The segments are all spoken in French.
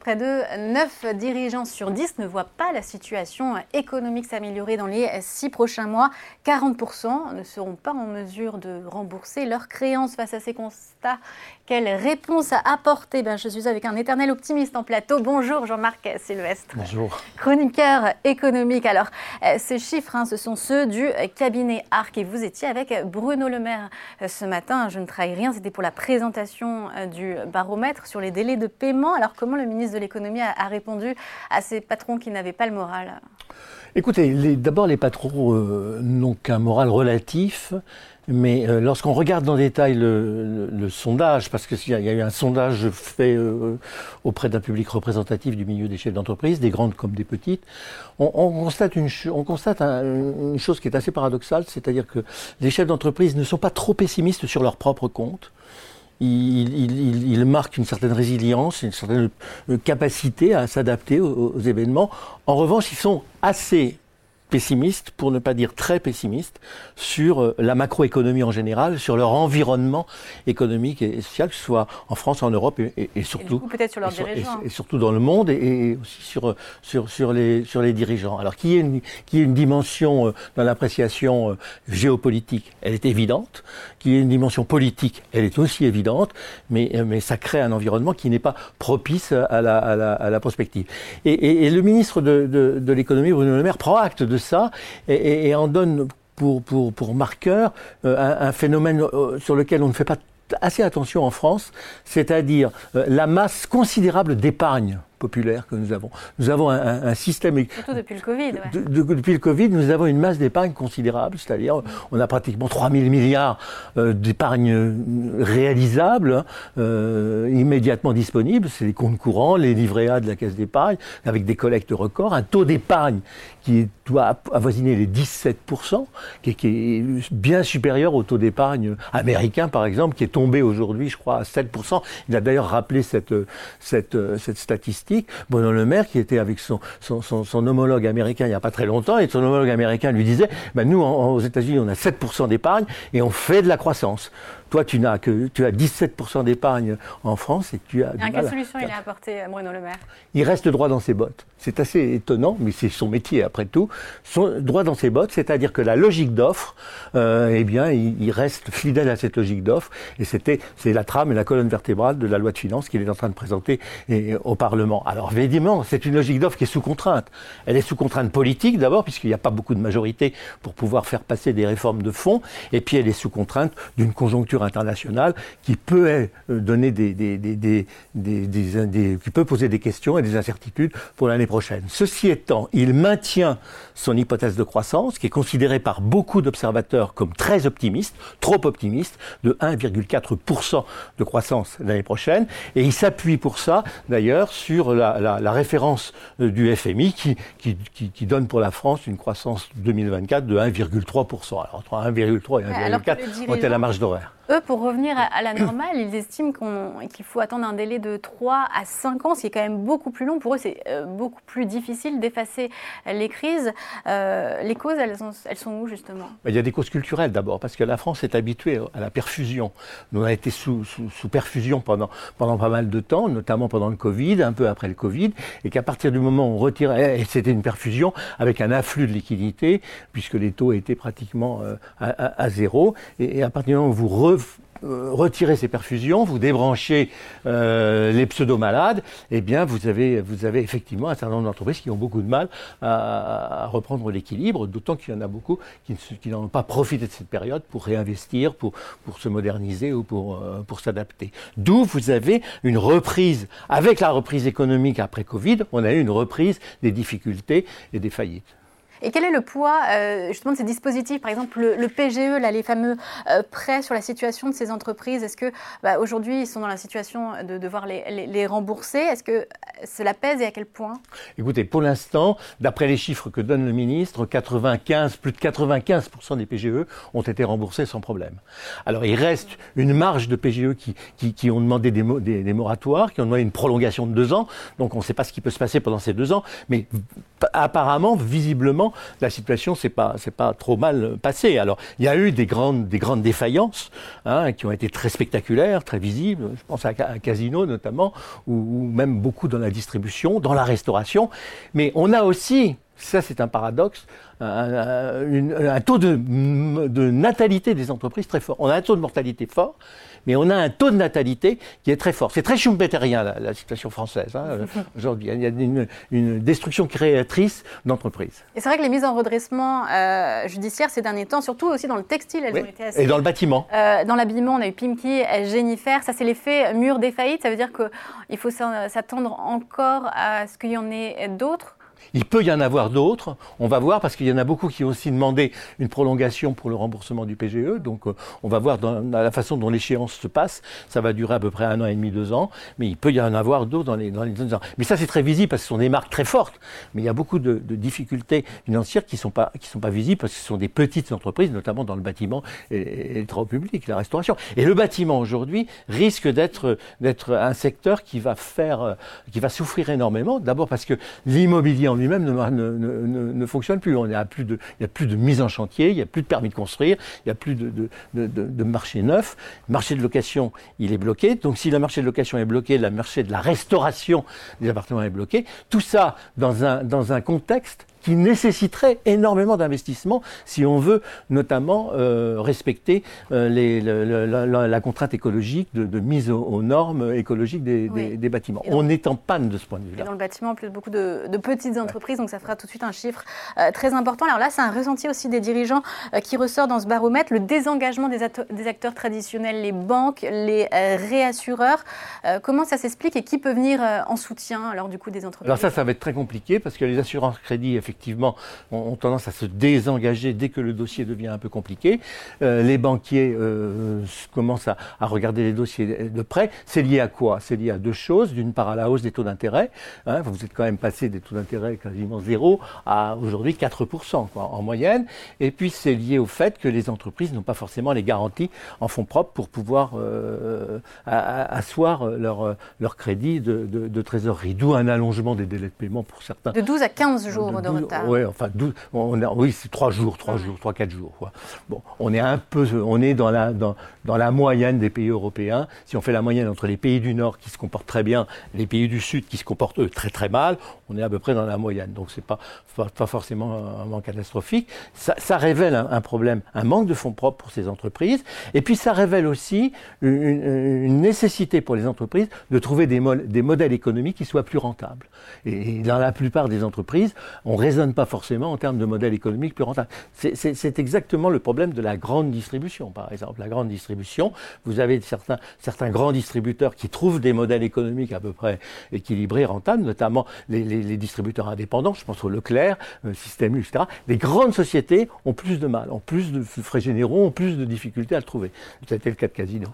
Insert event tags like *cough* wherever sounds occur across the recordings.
Près de 9 dirigeants sur 10 ne voient pas la situation économique s'améliorer dans les 6 prochains mois. 40% ne seront pas en mesure de rembourser leurs créances face à ces constats. Quelle réponse à apporter? Ben, Je suis avec un éternel optimiste en plateau. Bonjour Jean-Marc Sylvestre. Bonjour. Chroniqueur économique. Alors, euh, ces chiffres, hein, ce sont ceux du cabinet ARC et vous étiez avec Bruno Le Maire euh, ce matin. Je ne trahis rien, c'était pour la présentation euh, du baromètre sur les délais de paiement. Alors, comment le ministre de l'économie a, répondu à ces patrons qui n'avaient pas le moral Écoutez, d'abord, les patrons euh, n'ont qu'un moral relatif. Mais euh, lorsqu'on regarde dans détail le, sondage, parce qu'il y, a eu un sondage fait euh, auprès d'un public représentatif du milieu des chefs d'entreprise, des grandes comme des petites, on, constate, une, on constate une chose qui est assez paradoxale, c'est-à-dire que les chefs d'entreprise ne sont pas trop pessimistes sur leur propre compte il, marque une certaine résilience, une certaine euh, capacité à s'adapter aux, événements. En revanche, ils sont assez pessimistes, pour ne pas dire très pessimistes, sur euh, la macroéconomie en général, sur leur environnement économique et social, que ce soit en France, en Europe et, surtout, peut-être sur leurs dirigeants. Et, surtout dans le monde et, aussi sur, sur, sur, les, sur les dirigeants. Alors qu'il y ait une, une dimension euh, dans l'appréciation euh, géopolitique, elle est évidente. Qu'il y ait une dimension politique, elle est aussi évidente, mais, mais ça crée un environnement qui n'est pas propice à la, à la, à la prospective. Et, le ministre de, de, de l'économie, Bruno Le Maire, prend acte de ça et, en donne pour, marqueur euh, un, phénomène euh, sur lequel on ne fait pas assez attention en France, c'est-à-dire euh, la masse considérable d'épargne populaire que nous avons. Nous avons un, un, système. Surtout depuis le Covid. depuis le Covid, nous avons une masse d'épargne considérable, c'est-à-dire on a pratiquement 3 000 milliards euh, d'épargne réalisable, hein, euh, immédiatement disponibles. C'est les comptes courants, les livrets A de la caisse d'épargne, avec des collectes records, un taux d'épargne qui doit avoisiner les 17%, qui est, qui est bien supérieur au taux d'épargne américain, par exemple, qui est tombé aujourd'hui, je crois, à 7%. Il a d'ailleurs rappelé cette, cette, cette statistique Bruno Le Maire, qui était avec son, son, homologue américain il n'y a pas très longtemps, et son homologue américain lui disait, ben nous, aux États-Unis, on a 7% d'épargne et on fait de la croissance. Toi, tu n'as que tu as 17% d'épargne en France et tu as. quelle solution il a apporté Bruno Le Maire Il reste droit dans ses bottes. C'est assez étonnant, mais c'est son métier après tout. Son, droit dans ses bottes, c'est-à-dire que la logique d'offre, euh, eh bien, il, reste fidèle à cette logique d'offre. Et c'était, c'est la trame et la colonne vertébrale de la loi de finances qu'il est en train de présenter au Parlement. Alors, évidemment, c'est une logique d'offre qui est sous contrainte. Elle est sous contrainte politique d'abord, puisqu'il n'y a pas beaucoup de majorité pour pouvoir faire passer des réformes de fond. Et puis, elle est sous contrainte d'une conjoncture internationale qui peut euh, donner des, des, qui peut poser des questions et des incertitudes pour l'année prochaine. Ceci étant, il maintient son hypothèse de croissance, qui est considérée par beaucoup d'observateurs comme très optimiste, trop optimiste, de 1,4% de croissance l'année prochaine, et il s'appuie pour ça, d'ailleurs, sur la, référence euh, du FMI qui, qui, qui, donne pour la France une croissance 2024 de 1,3%. Alors entre 1,3 et 1,4, on à la marge d'horaire. Eux, pour revenir à, la normale, ils estiment qu'il faut attendre un délai de 3 à 5 ans, ce qui est quand même beaucoup plus long. Pour eux, c'est euh, beaucoup plus difficile d'effacer les crises. Euh, les causes, elles, sont où justement? Il y a des causes culturelles d'abord, parce que la France est habituée à la perfusion. Nous, on a été sous, sous, perfusion pendant, pendant pas mal de temps, notamment pendant le Covid, un peu après le Covid, et qu'à partir du moment où on retirait, et c'était une perfusion avec un afflux de liquidités, puisque les taux étaient pratiquement euh, à, zéro, et, à partir du moment où vous euh, retirer ces perfusions, vous débranchez euh, les pseudo-malades, eh bien vous avez, effectivement un certain nombre d'entreprises qui ont beaucoup de mal à, reprendre l'équilibre, d'autant qu'il y en a beaucoup qui, n'ont pas profité de cette période pour réinvestir, pour, pour se moderniser ou pour, euh, pour s'adapter. D'où vous avez une reprise, avec la reprise économique après Covid, on a eu une reprise des difficultés et des faillites. Et quel est le poids euh, justement de ces dispositifs? Par exemple, le, PGE, là, les fameux euh, prêts sur la situation de ces entreprises, est-ce que bah, aujourd'hui ils sont dans la situation de devoir les, rembourser? Est-ce que cela pèse et à quel point? Écoutez, pour l'instant, d'après les chiffres que donne le ministre, 95, plus de 95% des PGE ont été remboursés sans problème. Alors il reste une marge de PGE qui, qui, ont demandé des, des, moratoires, qui ont demandé une prolongation de deux ans. Donc on ne sait pas ce qui peut se passer pendant ces deux ans, mais apparemment, visiblement, la situation c'est pas pas trop mal passée. Alors il y a eu des grandes des grandes défaillances hein, qui ont été très spectaculaires, très visibles. Je pense à, un Casino notamment, ou, même beaucoup dans la distribution, dans la restauration. Mais on a aussi ça c'est un paradoxe, un, taux de, de, natalité des entreprises très fort. On a un taux de mortalité fort, mais on a un taux de natalité qui est très fort. C'est très schumpeterien la, la situation française hein, *laughs* aujourd'hui. Il y a une, une destruction créatrice d'entreprises. Et c'est vrai que les mises en redressement euh, judiciaire ces derniers temps, surtout aussi dans le textile, elles ont été assez... Et dans le bâtiment. Euh, dans l'habillement, on a eu Pimki, Jennifer. Ça, c'est l'effet mur des faillites. Ça veut dire qu'il faut s'attendre encore à ce qu'il y en ait d'autres il peut y en avoir d'autres, on va voir, parce qu'il y en a beaucoup qui ont aussi demandé une prolongation pour le remboursement du PGE. Donc euh, on va voir dans la façon dont l'échéance se passe. Ça va durer à peu près un an et demi, deux ans, mais il peut y en avoir d'autres dans les, dans les ans. Mais ça c'est très visible parce que ce sont des marques très fortes. Mais il y a beaucoup de, difficultés financières qui ne sont, pas, sont pas visibles parce que ce sont des petites entreprises, notamment dans le bâtiment et, et le public, la restauration. Et le bâtiment aujourd'hui risque d'être un secteur qui va faire, euh, qui va souffrir énormément. D'abord parce que l'immobilier en lui-même ne, ne, ne, fonctionne plus. Il n'y a plus de mise en chantier, il n'y a plus de permis de construire, il n'y a plus de, marché neuf. Le marché de location, il est bloqué. Donc si le marché de location est bloqué, le marché de la restauration des appartements est bloqué. Tout ça dans un contexte qui nécessiterait énormément d'investissements si on veut notamment euh, respecter euh, les, la, contrainte écologique de, mise aux, normes écologiques des, des, bâtiments. on est en panne de ce point de vue-là. Dans le bâtiment, plus beaucoup de, petites entreprises, donc ça fera tout de suite un chiffre euh, très important. Alors là, c'est un ressenti aussi des dirigeants qui ressort dans ce baromètre, le désengagement des, des acteurs traditionnels, les banques, les réassureurs. comment ça s'explique et qui peut venir en soutien alors du coup des entreprises? Alors ça, ça va être très compliqué parce que les assurances crédits, effectivement, ont, tendance à se désengager dès que le dossier devient un peu compliqué. Euh, les banquiers euh, commencent à, regarder les dossiers de près. C'est lié à quoi? C'est lié à deux choses. D'une part, à la hausse des taux d'intérêt. Hein, vous êtes quand même passé des taux d'intérêt quasiment zéro à aujourd'hui 4% en moyenne. Et puis, c'est lié au fait que les entreprises n'ont pas forcément les garanties en fonds propres pour pouvoir euh, asseoir leur, leur crédit de, de trésorerie. D'où un allongement des délais de paiement pour certains. De 12 à 15 jours de, oui, enfin, on oui, c'est trois jours, trois jours, trois, quatre jours. Quoi. Bon, on est un peu, on est dans la, dans, dans, la moyenne des pays européens. Si on fait la moyenne entre les pays du Nord qui se comportent très bien, et les pays du Sud qui se comportent eux très très mal, on est à peu près dans la moyenne. Donc c'est pas, pas, forcément un manque catastrophique. Ça, ça révèle un, problème, un manque de fonds propres pour ces entreprises. Et puis ça révèle aussi une, une nécessité pour les entreprises de trouver des, des modèles économiques qui soient plus rentables. Et, dans la plupart des entreprises, on raisonne pas forcément en termes de modèle économique plus rentable. C'est exactement le problème de la grande distribution, par exemple. La grande distribution, vous avez certains, certains grands distributeurs qui trouvent des modèles économiques à peu près équilibrés, rentables, notamment les, distributeurs indépendants, je pense au Leclerc, euh, Système U. Les grandes sociétés ont plus de mal, ont plus de frais généraux, ont plus de difficultés à le trouver. C'était le cas de Casino.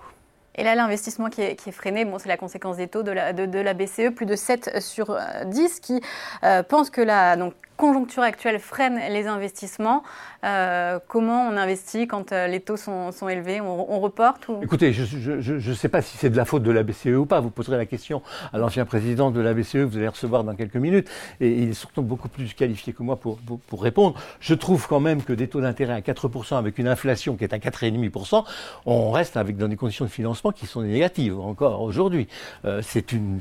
Et là, l'investissement qui, est, freiné, bon, c'est la conséquence des taux de la, BCE, plus de 7 sur 10, qui euh, pense que la donc, conjoncture actuelle freine les investissements. Euh, comment on investit quand euh, les taux sont, élevés? On, reporte ou... Écoutez, je ne sais pas si c'est de la faute de la BCE ou pas. Vous poserez la question à l'ancien président de la BCE que vous allez recevoir dans quelques minutes. Et il est surtout beaucoup plus qualifié que moi pour, pour, répondre. Je trouve quand même que des taux d'intérêt à 4% avec une inflation qui est à 4,5%, on reste avec dans des conditions de financement qui sont négatives encore aujourd'hui. Euh, c'est une,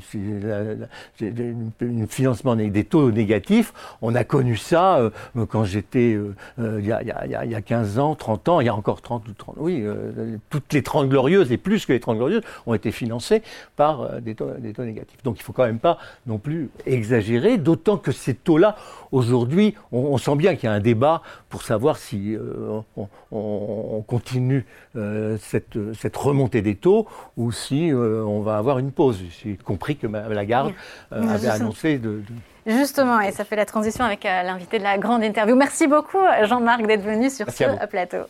un financement avec des taux négatifs. On a connu ça euh, quand j'étais euh, euh, il, y a 15 ans, 30 ans, il y a encore 30 ou 30. Oui, toutes les 30 glorieuses et plus que les 30 glorieuses ont été financées par des taux, des, taux, négatifs. Donc il ne faut quand même pas non plus exagérer, d'autant que ces taux-là, aujourd'hui, on, sent bien qu'il y a un débat pour savoir si on, continue cette, cette, remontée des taux ou si on va avoir une pause. J'ai compris que Mme Lagarde avait annoncé de Justement, et ça fait la transition avec euh, l'invité de la grande interview. Merci beaucoup, Jean-Marc, d'être venu sur ce plateau.